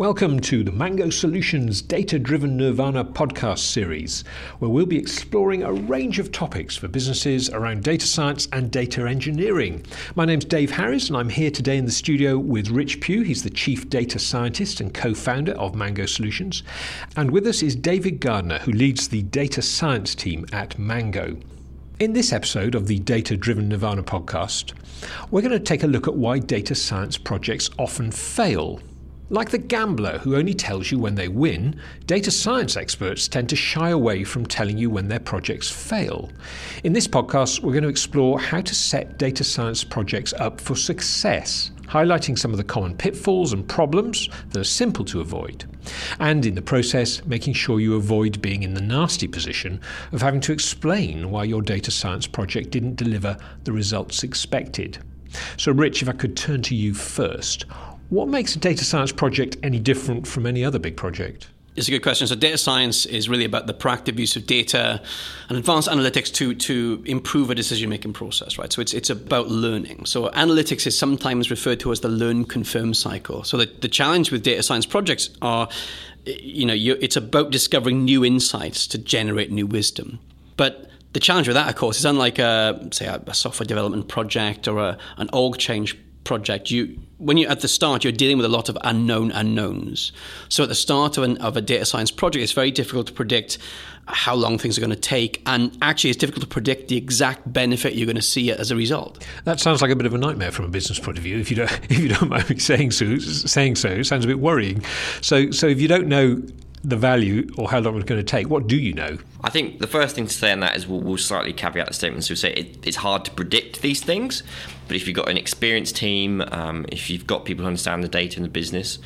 Welcome to the Mango Solutions Data Driven Nirvana podcast series, where we'll be exploring a range of topics for businesses around data science and data engineering. My name's Dave Harris, and I'm here today in the studio with Rich Pugh. He's the Chief Data Scientist and co founder of Mango Solutions. And with us is David Gardner, who leads the data science team at Mango. In this episode of the Data Driven Nirvana podcast, we're going to take a look at why data science projects often fail like the gambler who only tells you when they win, data science experts tend to shy away from telling you when their projects fail. In this podcast, we're going to explore how to set data science projects up for success, highlighting some of the common pitfalls and problems that are simple to avoid. And in the process, making sure you avoid being in the nasty position of having to explain why your data science project didn't deliver the results expected. So, Rich, if I could turn to you first, what makes a data science project any different from any other big project? It's a good question. So, data science is really about the proactive use of data and advanced analytics to to improve a decision making process, right? So, it's it's about learning. So, analytics is sometimes referred to as the learn confirm cycle. So, the, the challenge with data science projects are, you know, it's about discovering new insights to generate new wisdom. But the challenge with that, of course, is unlike a say a, software development project or a, an org change project, you when you're at the start, you're dealing with a lot of unknown unknowns. So at the start of, an, of a data science project, it's very difficult to predict how long things are going to take, and actually, it's difficult to predict the exact benefit you're going to see as a result. That sounds like a bit of a nightmare from a business point of view. If you don't, if you don't mind me saying so, saying so, it sounds a bit worrying. So, so if you don't know the value or how long it's going to take? What do you know? I think the first thing to say on that is we'll, we'll slightly caveat the statement. So we say it, it's hard to predict these things, but if you've got an experienced team, um, if you've got people who understand the data in the business,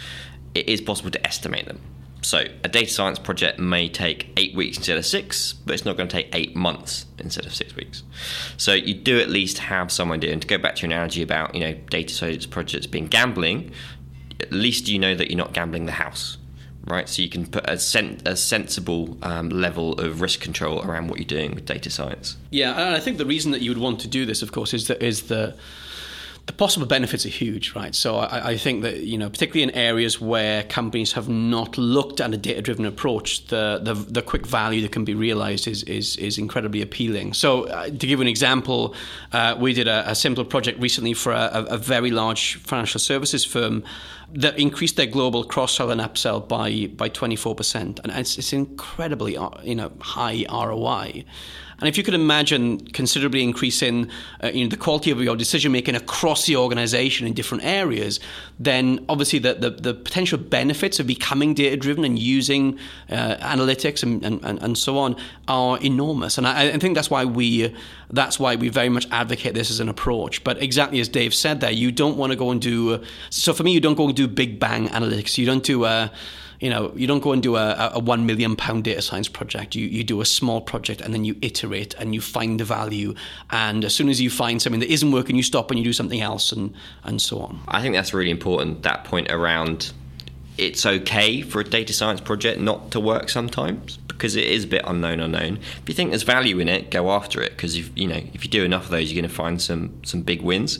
it is possible to estimate them. So a data science project may take eight weeks instead of six, but it's not going to take eight months instead of six weeks. So you do at least have some idea. And to go back to your analogy about you know data science projects being gambling, at least you know that you're not gambling the house right? So you can put a, sen- a sensible um, level of risk control around what you're doing with data science. Yeah, and I think the reason that you would want to do this, of course, is that is the possible benefits are huge, right? So I, I, think that you know, particularly in areas where companies have not looked at a data-driven approach, the the, the quick value that can be realized is is, is incredibly appealing. So uh, to give an example, uh, we did a, a, simple project recently for a, a very large financial services firm that increased their global cross-sell and upsell by by 24%, and it's, it's incredibly uh, you know high ROI. And if you could imagine considerably increasing uh, you know, the quality of your decision making across the organization in different areas, then obviously the, the, the potential benefits of becoming data driven and using uh, analytics and, and, and so on are enormous. And I, I think that's why we that's why we very much advocate this as an approach. But exactly as Dave said there, you don't want to go and do. So for me, you don't go and do big bang analytics. You don't do. a. you know, you don't go and do a, a one million pound data science project. You you do a small project and then you iterate and you find the value. And as soon as you find something that isn't working, you stop and you do something else and and so on. I think that's really important. That point around it's okay for a data science project not to work sometimes because it is a bit unknown unknown if you think there's value in it go after it because if you know if you do enough of those you're going to find some some big wins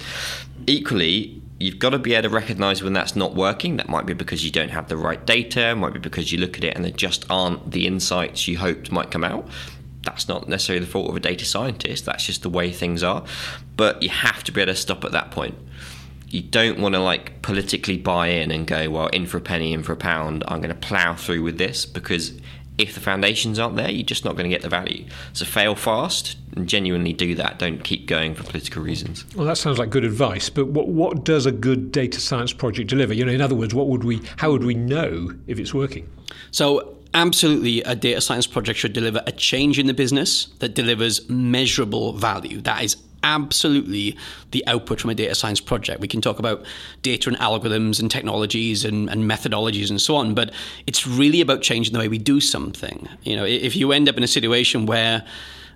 equally you've got to be able to recognize when that's not working. That might be because you don't have the right data, might be because you look at it and there just aren't the insights you hoped might come out. That's not necessarily the fault of a data scientist, that's just the way things are. But you have to be able to stop at that point. You don't want to like politically buy in and go, well, in for a penny, in for a pound, I'm going to plow through with this because if the foundations aren't there, you're just not going to get the value. So fail fast and genuinely do that. Don't keep going for political reasons. Well, that sounds like good advice. But what what does a good data science project deliver? You know, in other words, what would we? How would we know if it's working? So absolutely a data science project should deliver a change in the business that delivers measurable value. That is absolutely the output from a data science project. We can talk about data and algorithms and technologies and, and, methodologies and so on, but it's really about changing the way we do something. You know, if you end up in a situation where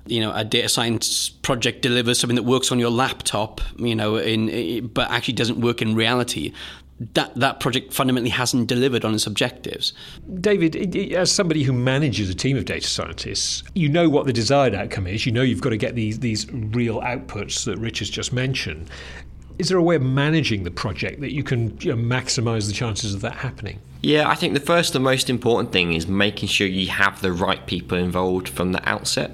you know a data science project delivers something that works on your laptop you know in but actually doesn't work in reality that that project fundamentally hasn't delivered on its objectives. David, as somebody who manages a team of data scientists, you know what the desired outcome is. You know you've got to get these these real outputs that Rich has just mentioned. Is there a way of managing the project that you can you know, maximize the chances of that happening? Yeah, I think the first and most important thing is making sure you have the right people involved from the outset.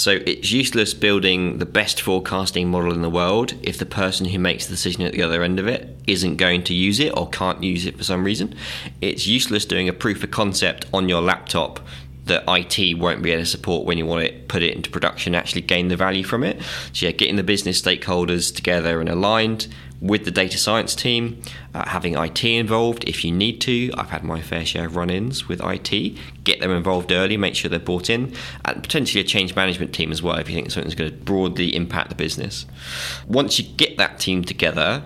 So it's useless building the best forecasting model in the world if the person who makes the decision at the other end of it isn't going to use it or can't use it for some reason. It's useless doing a proof of concept on your laptop that IT won't be able to support when you want to put it into production, actually gain the value from it. So yeah, getting the business stakeholders together and aligned with the data science team, uh, having IT involved if you need to. I've had my fair share of run ins with IT. Get them involved early, make sure they're bought in, and potentially a change management team as well if you think something's going to broadly impact the business. Once you get that team together,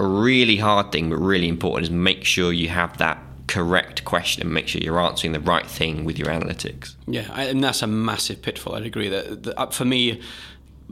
a really hard thing, but really important, is make sure you have that correct question and make sure you're answering the right thing with your analytics. Yeah, and that's a massive pitfall. I'd agree that, that uh, for me,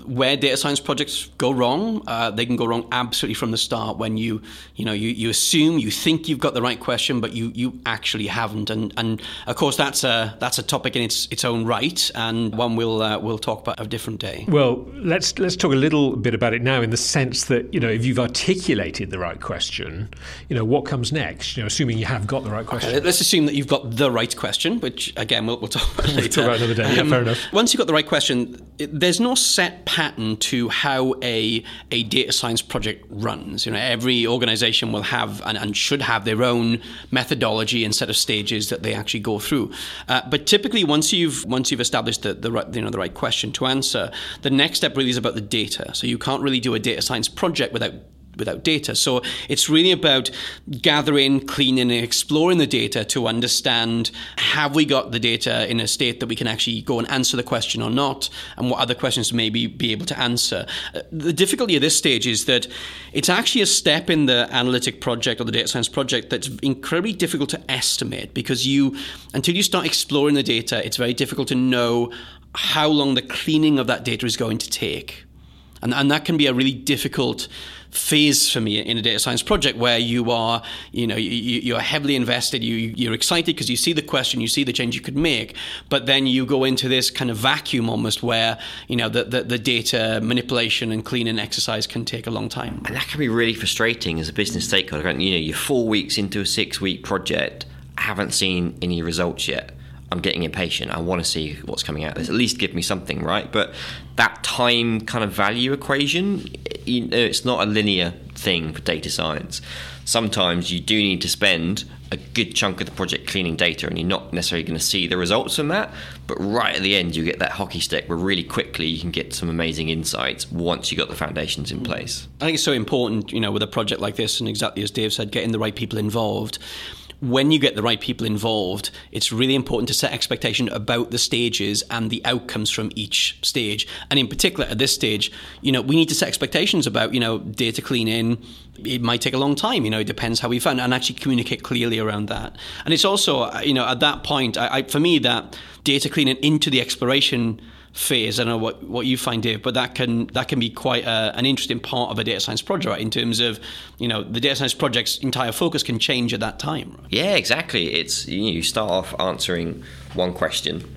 where data science projects go wrong, uh, they can go wrong absolutely from the start when you, you know, you, you assume you think you've got the right question, but you, you actually haven't. And and of course that's a that's a topic in its its own right, and one we'll uh, we'll talk about a different day. Well, let's let's talk a little bit about it now, in the sense that you know if you've articulated the right question, you know what comes next. You know, assuming you have got the right question. Okay, let's assume that you've got the right question, which again we'll, we'll talk about later. We'll talk about another day. Yeah, fair enough. Once you've got the right question, there's no set pattern to how a, a data science project runs. You know, every organization will have and, and should have their own methodology and set of stages that they actually go through. Uh, but typically, once you've once you've established the, the right you know the right question to answer, the next step really is about the data. So you can't really do a data science project without without data. So it's really about gathering, cleaning, and exploring the data to understand have we got the data in a state that we can actually go and answer the question or not, and what other questions maybe be able to answer. Uh, the difficulty at this stage is that it's actually a step in the analytic project or the data science project that's incredibly difficult to estimate because you, until you start exploring the data, it's very difficult to know how long the cleaning of that data is going to take. And, and that can be a really difficult phase for me in a data science project where you are, you know, you, are heavily invested, you, you're excited because you see the question, you see the change you could make, but then you go into this kind of vacuum almost where, you know, the, the, the data manipulation and cleaning exercise can take a long time. And that can be really frustrating as a business stakeholder. You know, you're four weeks into a six week project, haven't seen any results yet I'm getting impatient. I want to see what's coming out. There's at least give me something, right? But that time kind of value equation, it's not a linear thing for data science. Sometimes you do need to spend a good chunk of the project cleaning data, and you're not necessarily going to see the results from that. But right at the end, you get that hockey stick where really quickly you can get some amazing insights once you've got the foundations in place. I think it's so important, you know, with a project like this, and exactly as Dave said, getting the right people involved when you get the right people involved, it's really important to set expectation about the stages and the outcomes from each stage. And in particular, at this stage, you know, we need to set expectations about, you know, data cleaning. It might take a long time, you know, it depends how we find and actually communicate clearly around that. And it's also, you know, at that point, I, I, for me, that data cleaning into the exploration phase. I don't know what, what you find, Dave, but that can that can be quite a, an interesting part of a data science project right? in terms of you know the data science project's entire focus can change at that time. Right? Yeah, exactly. It's you, know, you start off answering one question.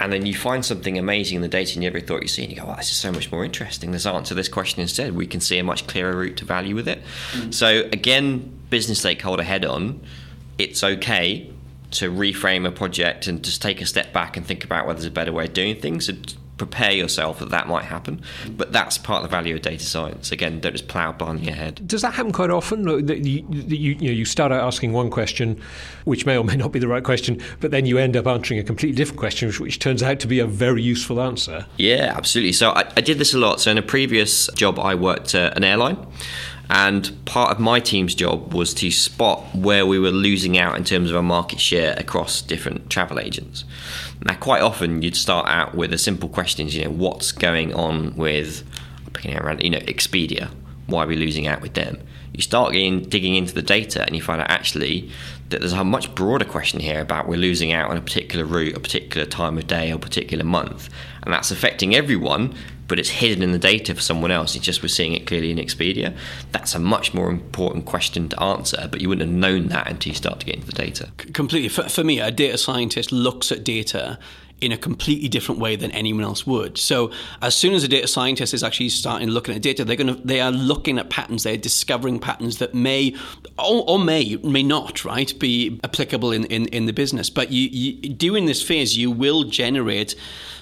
And then you find something amazing in the data you never thought you'd see, and you go, "Wow, this is so much more interesting." Let's answer this question instead. We can see a much clearer route to value with it. Mm-hmm. So again, business stakeholder head on. It's okay to reframe a project and just take a step back and think about whether there's a better way of doing things and prepare yourself that that might happen. But that's part of the value of data science. Again, don't just plow behind your head. Does that happen quite often? That you, you, you, know, you start out asking one question, which may or may not be the right question, but then you end up answering a completely different question, which, which turns out to be a very useful answer. Yeah, absolutely. So I, I did this a lot. So in a previous job, I worked at an airline. And part of my team's job was to spot where we were losing out in terms of our market share across different travel agents. Now, quite often you'd start out with a simple question, you know, what's going on with, you know, Expedia? Why are we losing out with them? You start digging into the data and you find out actually that there's a much broader question here about we're losing out on a particular route, a particular time of day, or a particular month. And that's affecting everyone but it's hidden in the data for someone else. It's just we're seeing it clearly in Expedia. That's a much more important question to answer, but you wouldn't have known that until you start to get into the data. Completely. For, for me, a data scientist looks at data in a completely different way than anyone else would. So as soon as a data scientist is actually starting looking at data, they're going to they are looking at patterns, they're discovering patterns that may or, or may may not right be applicable in, in, in the business. But you, you during this phase, you will generate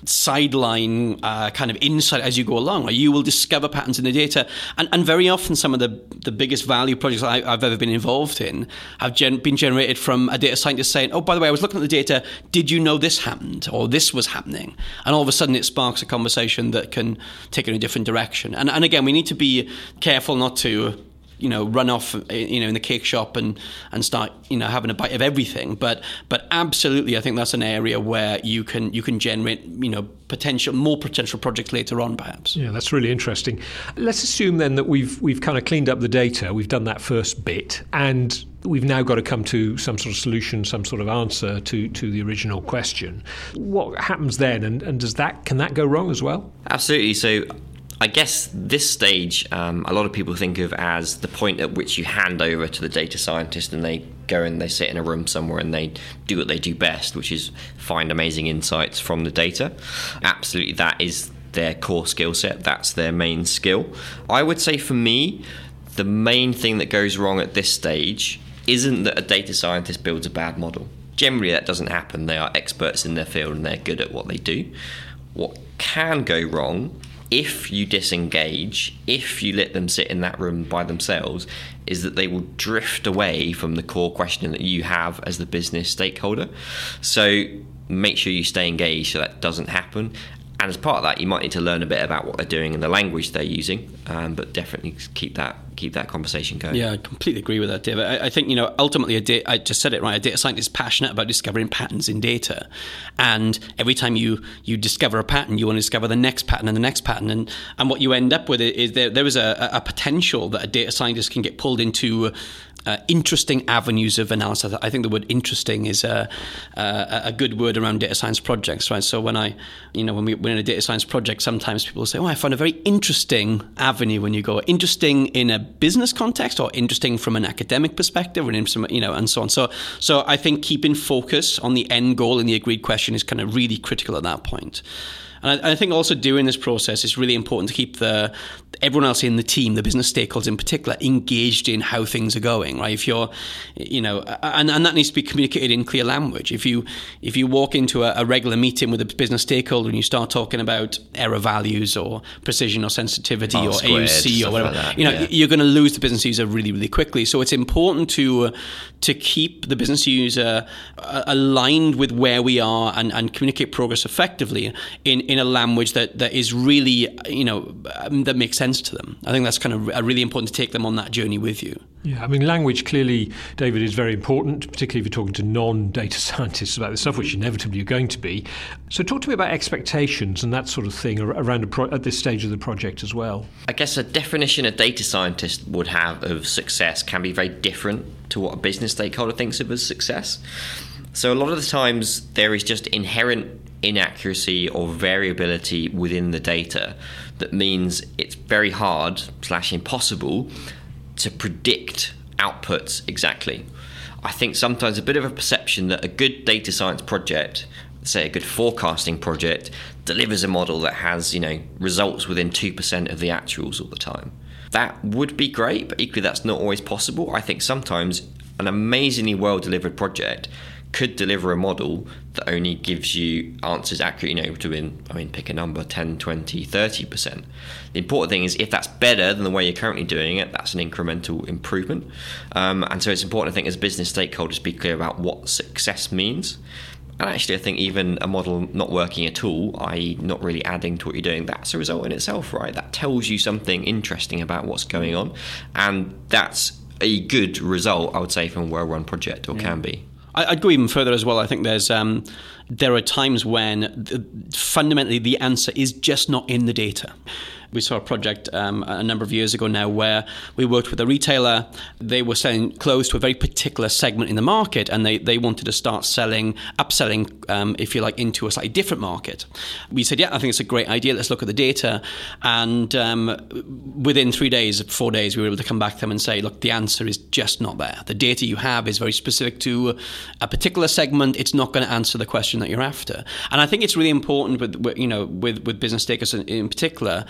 sideline uh, kind of insight as you go along. You will discover patterns in the data, and, and very often some of the the biggest value projects I, have ever been involved in have gen- been generated from a data scientist saying, "Oh, by the way, I was looking at the data. Did you know this happened or this was happening?" And all of a sudden, it sparks a conversation that can take it in a different direction. And, and again, we need to be careful not to you know run off eh, you know in the cake shop and and start you know having a bite of everything. But but absolutely I think that's an area where you can you can generate you know potential more potential projects later on perhaps. Yeah that's really interesting. Let's assume then that we've we've kind of cleaned up the data we've done that first bit and we've now got to come to some sort of solution some sort of answer to to the original question. What happens then and and does that can that go wrong as well? Absolutely. So I guess this stage, um, a lot of people think of as the point at which you hand over to the data scientist and they go and they sit in a room somewhere and they do what they do best, which is find amazing insights from the data. Absolutely, that is their core skill set, that's their main skill. I would say for me, the main thing that goes wrong at this stage isn't that a data scientist builds a bad model. Generally, that doesn't happen. They are experts in their field and they're good at what they do. What can go wrong if you disengage, if you let them sit in that room by themselves, is that they will drift away from the core question that you have as the business stakeholder. So make sure you stay engaged so that doesn't happen. And as part of that, you might need to learn a bit about what they're doing and the language they're using, um, but definitely keep that keep that conversation going. Yeah, I completely agree with that, David. I, I think you know ultimately, a da- I just said it right. A data scientist is passionate about discovering patterns in data, and every time you you discover a pattern, you want to discover the next pattern and the next pattern, and and what you end up with is there there is a, a potential that a data scientist can get pulled into uh, interesting avenues of analysis. I think the word interesting is a, a, a, good word around data science projects, right? So when I, you know, when we, we're in a data science project, sometimes people say, "Oh, I found a very interesting avenue." When you go interesting in a business context, or interesting from an academic perspective, or in some, you know, and so on. So, so I think keeping focus on the end goal and the agreed question is kind of really critical at that point. And I, I, think also during this process, it's really important to keep the everyone else in the team, the business stakeholders in particular, engaged in how things are going. Right? If you're, you know, and, and that needs to be communicated in clear language. If you if you walk into a, a regular meeting with a business stakeholder and you start talking about error values or precision or sensitivity or AUC or whatever, like you know, yeah. you're going to lose the business user really really quickly. So it's important to to keep the business user uh, aligned with where we are and, and communicate progress effectively in in a language that, that is really, you know, um, that makes sense to them. I think that's kind of really important to take them on that journey with you. Yeah, I mean, language clearly, David, is very important, particularly if you're talking to non data scientists about this stuff, which inevitably you're going to be. So, talk to me about expectations and that sort of thing around pro- at this stage of the project as well. I guess a definition a data scientist would have of success can be very different to what a business stakeholder thinks of as success. So, a lot of the times, there is just inherent inaccuracy or variability within the data that means it's very hard slash impossible to predict outputs exactly. I think sometimes a bit of a perception that a good data science project, say a good forecasting project, delivers a model that has, you know, results within 2% of the actuals all the time. That would be great, but equally that's not always possible. I think sometimes an amazingly well delivered project could deliver a model that only gives you answers accurate, you know, within, I mean, pick a number 10, 20, 30%. The important thing is if that's better than the way you're currently doing it, that's an incremental improvement. Um, and so it's important, I think, as business stakeholders, be clear about what success means. And actually, I think even a model not working at all, i.e., not really adding to what you're doing, that's a result in itself, right? That tells you something interesting about what's going on. And that's a good result, I would say, from a well run project or yeah. can be. I'd go even further as well. I think there's um, there are times when the, fundamentally the answer is just not in the data. We saw a project um, a number of years ago now where we worked with a retailer. They were selling clothes to a very particular segment in the market, and they, they wanted to start selling, upselling, um, if you like, into a slightly different market. We said, yeah, I think it's a great idea. Let's look at the data. And um, within three days, four days, we were able to come back to them and say, look, the answer is just not there. The data you have is very specific to a particular segment. It's not going to answer the question that you're after. And I think it's really important with, you know with with business takers in, in particular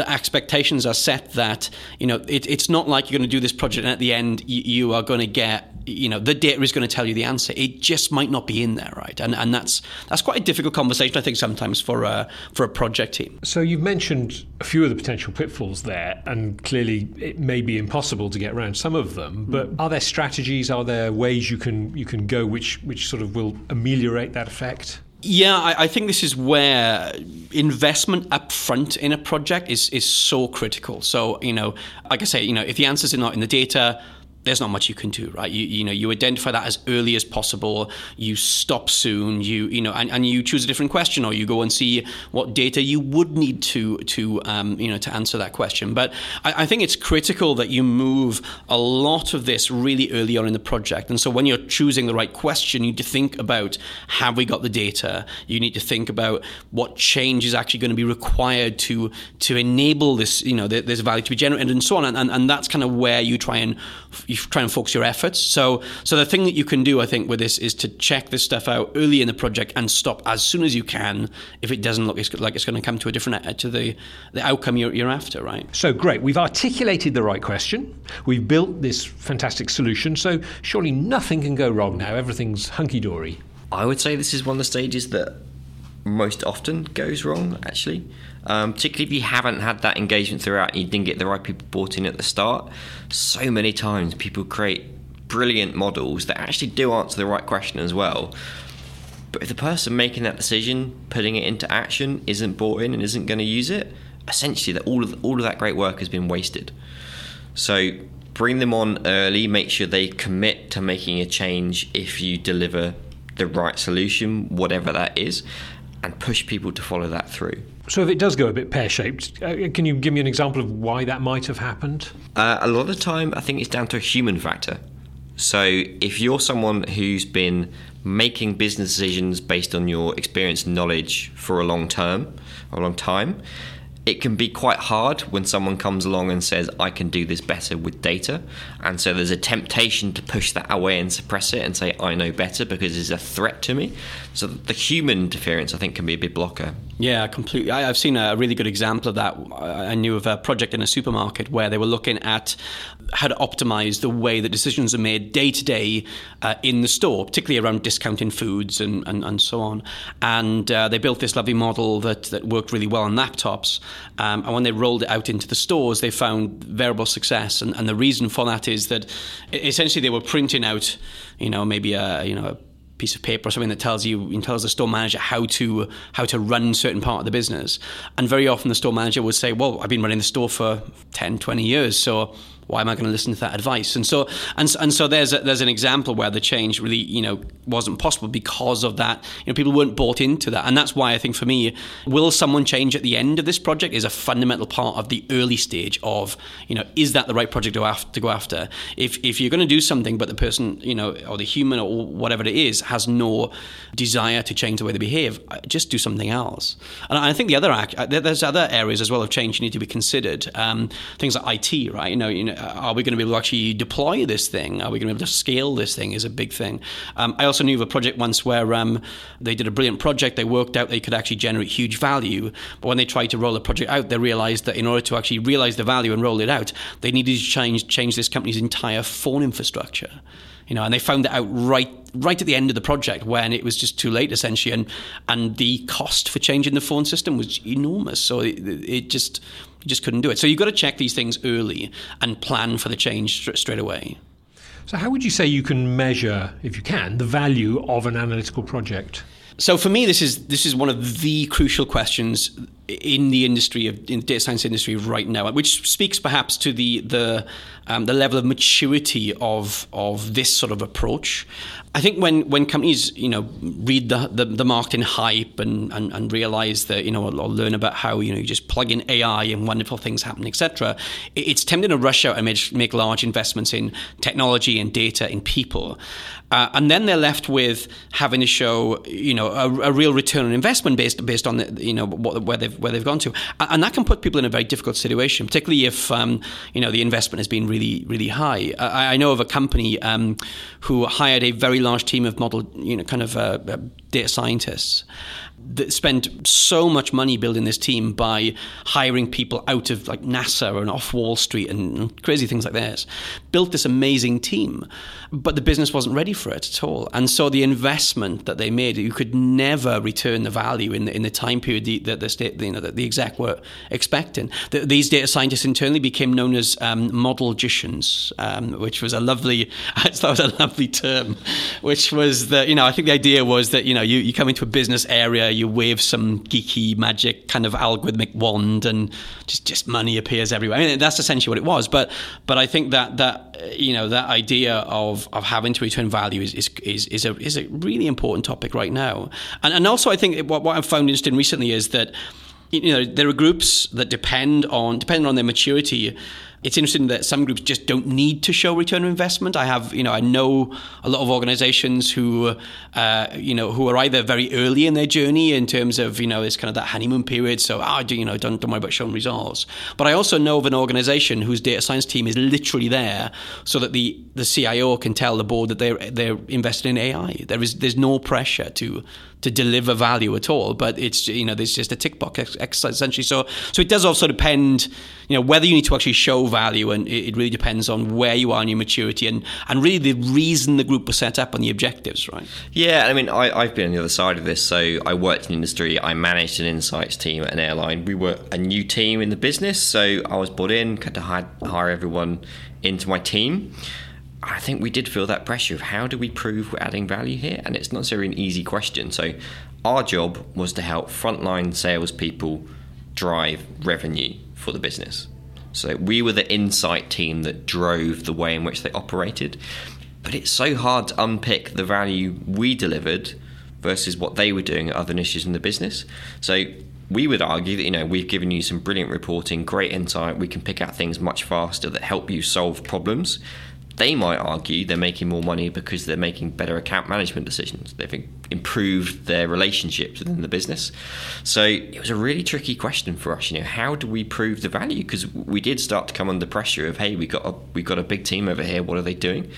the expectations are set that you know it, it's not like you're going to do this project and at the end you, you are going to get you know the data is going to tell you the answer. It just might not be in there right? And and that's that's quite a difficult conversation i think sometimes for a for a project team. So you've mentioned a few of the potential pitfalls there and clearly it may be impossible to get around some of them hmm. but are there strategies are there ways you can you can go which which sort of will ameliorate that effect yeah, I, I, think this is where investment upfront in a project is is so critical. So you know, like I say, you know, if the answers are not in the data, there's not much you can do, right? You, you know, you identify that as early as possible. You stop soon. You you know, and, and you choose a different question, or you go and see what data you would need to to um, you know to answer that question. But I, I, think it's critical that you move a lot of this really early on in the project. And so when you're choosing the right question, you need to think about have we got the data? You need to think about what change is actually going to be required to to enable this you know this value to be generated and so on. And, and, and that's kind of where you try and you try and focus your efforts. So, so the thing that you can do, I think, with this is to check this stuff out early in the project and stop as soon as you can if it doesn't look like it's going to come to a different uh, to the the outcome you're, you're after, right? So great, we've articulated the right question, we've built this fantastic solution. So surely nothing can go wrong now. Everything's hunky dory. I would say this is one of the stages that most often goes wrong, actually. Um, particularly if you haven't had that engagement throughout you didn't get the right people bought in at the start. So many times people create brilliant models that actually do answer the right question as well. But if the person making that decision, putting it into action, isn't bought in and isn't going to use it, essentially that all of all of that great work has been wasted. So bring them on early, make sure they commit to making a change if you deliver the right solution, whatever that is, and push people to follow that through. So, if it does go a bit pear shaped, uh, can you give me an example of why that might have happened? Uh, a lot of the time, I think it's down to a human factor. So, if you're someone who's been making business decisions based on your experience and knowledge for a long term, a long time, it can be quite hard when someone comes along and says, I can do this better with data. And so there's a temptation to push that away and suppress it and say, I know better because it's a threat to me. So the human interference, I think, can be a big blocker. Yeah, completely. I, have seen a really good example of that. I knew of a project in a supermarket where they were looking at how to optimize the way that decisions are made day to day uh, in the store, particularly around discounting foods and, and, and so on. And uh, they built this lovely model that, that worked really well on laptops. Um, and when they rolled it out into the stores, they found variable success. And, and the reason for that is that essentially they were printing out, you know, maybe a, you know, a piece of paper or something that tells you tells the store manager how to how to run certain part of the business. And very often the store manager would say well I've been running the store for 10 20 years so why am I going to listen to that advice? And so and and so there's a, there's an example where the change really you know wasn't possible because of that. You know, people weren't bought into that, and that's why I think for me, will someone change at the end of this project is a fundamental part of the early stage of you know is that the right project to, have to go after? If if you're going to do something, but the person you know or the human or whatever it is has no desire to change the way they behave, uh, just do something else. And I think the other uh, there's other areas as well of change you need to be considered. Um, things like IT, right? You know, you know are we going to be able to actually deploy this thing? Are we going to be able to scale this thing? Is a big thing. Um, I also knew of a project once where um, they did a brilliant project. They worked out they could actually generate huge value, but when they tried to roll the project out, they realized that in order to actually realize the value and roll it out, they needed to change change this company's entire phone infrastructure you know, and they found that out right right at the end of the project when it was just too late essentially, and and the cost for changing the phone system was enormous. So it, it just you just couldn't do it. So you've got to check these things early and plan for the change straight away. So how would you say you can measure, if you can, the value of an analytical project? So for me, this is this is one of the crucial questions in the industry of in the data science industry right now, which speaks perhaps to the the um, the level of maturity of of this sort of approach. I think when, when companies you know read the, the, the marketing hype and, and, and realize that you know or learn about how you know you just plug in AI and wonderful things happen etc. It's tempting to rush out and make, make large investments in technology and data in people, uh, and then they're left with having to show you know a, a, real return on investment based based on the, you know what, where they've where they've gone to, and that can put people in a very difficult situation, particularly if um, you know the investment has been really really high. I, I know of a company um, who hired a very large team of model, you know, kind of uh, uh data scientists, that spent so much money building this team by hiring people out of like NASA and off Wall Street and crazy things like this. Built this amazing team, but the business wasn't ready for it at all. And so the investment that they made, you could never return the value in the, in the time period that the state, you know, that the exec were expecting. The, these data scientists internally became known as um, model magicians, um, which was a lovely, that was a lovely term, which was that, you know, I think the idea was that, you know, you, you come into a business area, you wave some geeky magic kind of algorithmic wand and just just money appears everywhere. I mean, that's essentially what it was. But but I think that that you know that idea of of having to return value is is is, is a is a really important topic right now. And and also I think what what I've found interesting recently is that you know there are groups that depend on depending on their maturity it's interesting that some groups just don't need to show return on investment. I have, you know, I know a lot of organizations who, uh, you know, who are either very early in their journey in terms of, you know, it's kind of that honeymoon period. So, ah, oh, you know, don't, don't worry about showing results. But I also know of an organization whose data science team is literally there so that the, the CIO can tell the board that they're, they're invested in AI. There is, there's no pressure to, to deliver value at all. But it's you know there's just a tick box exercise essentially. So so it does also depend you know whether you need to actually show value, and it, really depends on where you are in your maturity and and really the reason the group was set up and the objectives, right? Yeah, I mean I, I've been on the other side of this. So I worked in industry. I managed an insights team at an airline. We were a new team in the business, so I was brought in, had to hire, hire everyone into my team. I think we did feel that pressure of how do we prove we're adding value here? And it's not necessarily an easy question. So, our job was to help frontline salespeople drive revenue for the business. So, we were the insight team that drove the way in which they operated. But it's so hard to unpick the value we delivered versus what they were doing at other niches in the business. So, we would argue that you know we've given you some brilliant reporting, great insight. We can pick out things much faster that help you solve problems they might argue they're making more money because they're making better account management decisions. They've improved their relationships within the business. So it was a really tricky question for us. You know, how do we prove the value? Because we did start to come under pressure of, hey, we got a, we got a big team over here. What are they doing?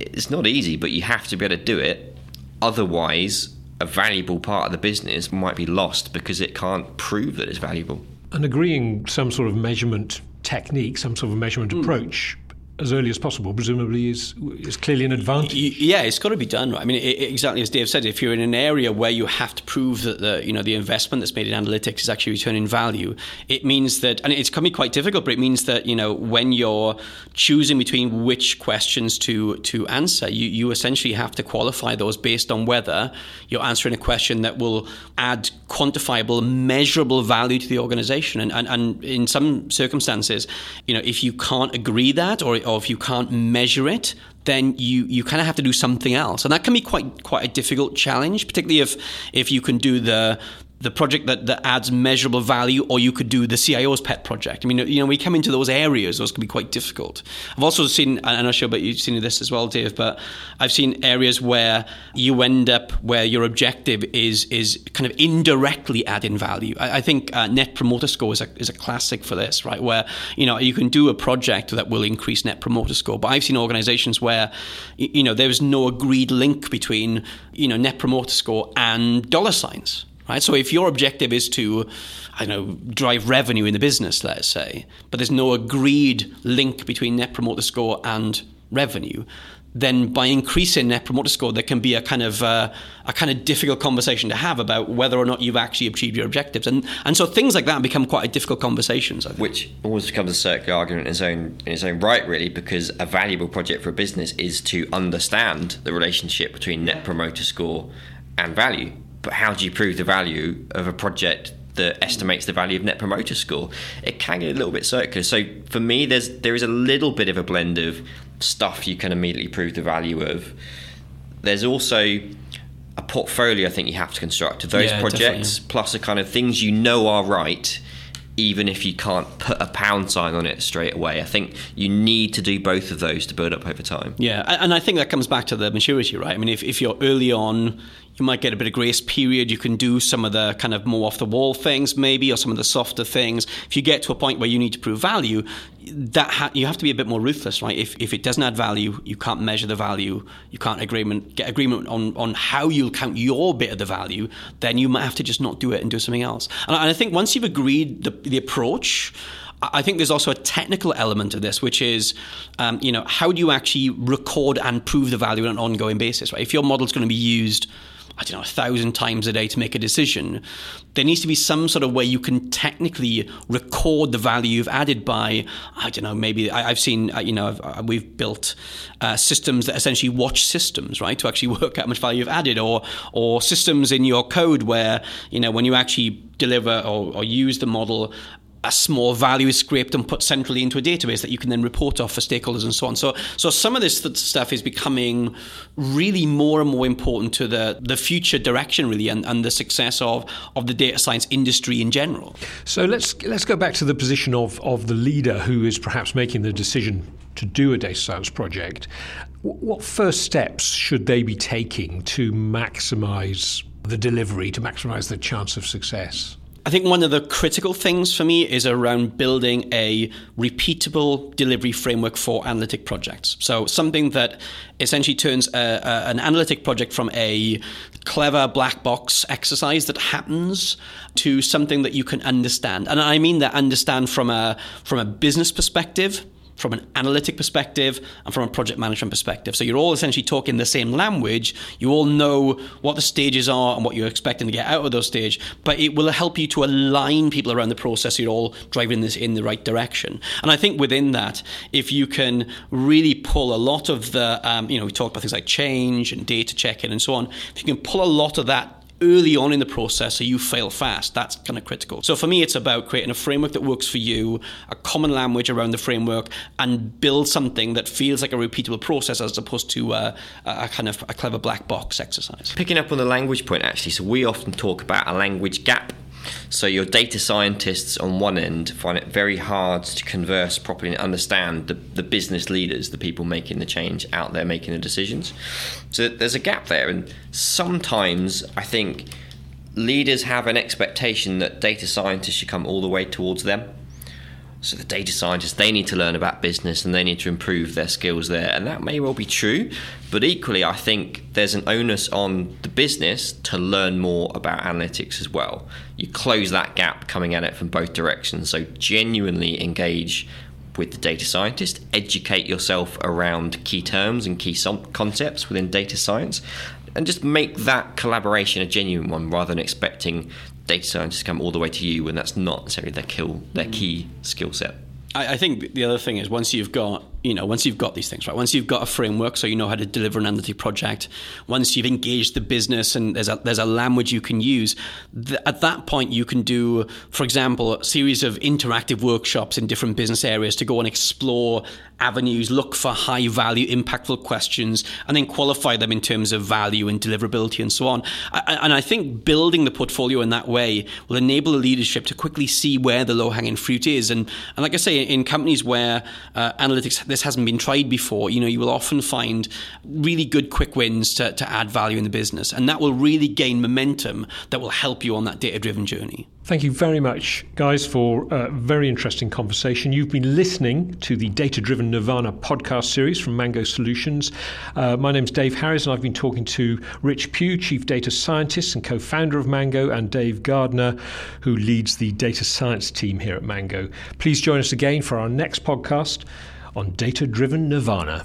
It's not easy, but you have to be able to do it. Otherwise, a valuable part of the business might be lost because it can't prove that it's valuable. And agreeing some sort of measurement technique, some sort of measurement mm. approach as early as possible, presumably, is is clearly an advantage. Yeah, it's got to be done. Right? I mean, it, exactly as Dave said, if you're in an area where you have to prove that the you know the investment that's made in analytics is actually returning value, it means that, and it's be quite difficult, but it means that you know when you're choosing between which questions to to answer, you you essentially have to qualify those based on whether you're answering a question that will add quantifiable, measurable value to the organization, and and, and in some circumstances, you know, if you can't agree that or or if you can't measure it, then you, you kind of have to do something else. And that can be quite quite a difficult challenge, particularly if if you can do the the project that, that adds measurable value, or you could do the CIO's pet project. I mean, you know, we come into those areas; those can be quite difficult. I've also seen, and I'm not sure, but you've seen this as well, Dave. But I've seen areas where you end up where your objective is is kind of indirectly adding value. I, I think uh, Net Promoter Score is a is a classic for this, right? Where you know you can do a project that will increase Net Promoter Score, but I've seen organisations where you know there's no agreed link between you know Net Promoter Score and dollar signs right? So if your objective is to, I know, drive revenue in the business, let's say, but there's no agreed link between Net Promoter Score and revenue, then by increasing Net Promoter Score, there can be a kind of uh, a kind of difficult conversation to have about whether or not you've actually achieved your objectives, and and so things like that become quite a difficult conversations. Which always becomes a circular argument in its own in its own right, really, because a valuable project for a business is to understand the relationship between Net Promoter Score and value but how do you prove the value of a project that estimates the value of net promoter score. It can get a little bit circular. So for me, there's there is a little bit of a blend of stuff you can immediately prove the value of. There's also a portfolio I think you have to construct of those Yeah, projects, definitely. plus the kind of things you know are right, even if you can't put a pound sign on it straight away. I think you need to do both of those to build up over time. Yeah, and I think that comes back to the maturity, right? I mean, if, if you're early on, you might get a bit of grace period. You can do some of the kind of more off the wall things, maybe, or some of the softer things. If you get to a point where you need to prove value, that ha- you have to be a bit more ruthless, right? If, if it doesn't add value, you can't measure the value. You can't agreement get agreement on on how you'll count your bit of the value. Then you might have to just not do it and do something else. And I, and I think once you've agreed the, the approach. I think there's also a technical element of this, which is, um, you know, how do you actually record and prove the value on an ongoing basis, right? If your model's going to be used, I don't know, a thousand times a day to make a decision, there needs to be some sort of way you can technically record the value you've added by, I don't know, maybe I, I've seen, uh, you know, uh, we've built uh, systems that essentially watch systems, right, to actually work out how much value you've added, or or systems in your code where, you know, when you actually deliver or, or use the model, a small value is scraped and put centrally into a database that you can then report off for stakeholders and so on. So, so some of this th- stuff is becoming really more and more important to the, the future direction, really, and, and the success of, of the data science industry in general. So let's let's go back to the position of, of the leader who is perhaps making the decision to do a data science project. What first steps should they be taking to maximise the delivery, to maximise the chance of success? I think one of the critical things for me is around building a repeatable delivery framework for analytic projects. So something that essentially turns a, a, an analytic project from a clever black box exercise that happens to something that you can understand. And I mean that understand from a from a business perspective from an analytic perspective and from a project management perspective. So you're all essentially talking the same language. You all know what the stages are and what you're expecting to get out of those stages, but it will help you to align people around the process you're all driving this in the right direction. And I think within that, if you can really pull a lot of the, um, you know, we talked about things like change and data checking and so on, if you can pull a lot of that early on in the process so you fail fast. That's kind of critical. So for me, it's about creating a framework that works for you, a common language around the framework, and build something that feels like a repeatable process as opposed to uh, a, a kind of a clever black box exercise. Picking up on the language point, actually, so we often talk about a language gap. So your data scientists on one end find it very hard to converse properly and understand the, the business leaders, the people making the change out there making the decisions. So there's a gap there, and sometimes I think leaders have an expectation that data scientists should come all the way towards them. So the data scientists they need to learn about business and they need to improve their skills there, and that may well be true. But equally, I think there's an onus on the business to learn more about analytics as well. You close that gap coming at it from both directions. So genuinely engage with the data scientist, educate yourself around key terms and key concepts within data science, and just make that collaboration a genuine one rather than expecting data scientists come all the way to you when that's not necessarily their kill their mm. key skill set. I, I think the other thing is once you've got you know once you've got these things right once you've got a framework so you know how to deliver an analytic project once you've engaged the business and there's a there's a language you can use th- at that point you can do for example a series of interactive workshops in different business areas to go and explore avenues look for high value impactful questions and then qualify them in terms of value and deliverability and so on and I think building the portfolio in that way will enable the leadership to quickly see where the low hanging fruit is and and like I say in companies where uh, analytics this hasn't been tried before, you know, you will often find really good quick wins to, to add value in the business. And that will really gain momentum that will help you on that data driven journey. Thank you very much, guys, for a very interesting conversation. You've been listening to the Data Driven Nirvana podcast series from Mango Solutions. Uh, my name's Dave Harris, and I've been talking to Rich Pugh, Chief Data Scientist and co founder of Mango, and Dave Gardner, who leads the data science team here at Mango. Please join us again for our next podcast on Data Driven Nirvana.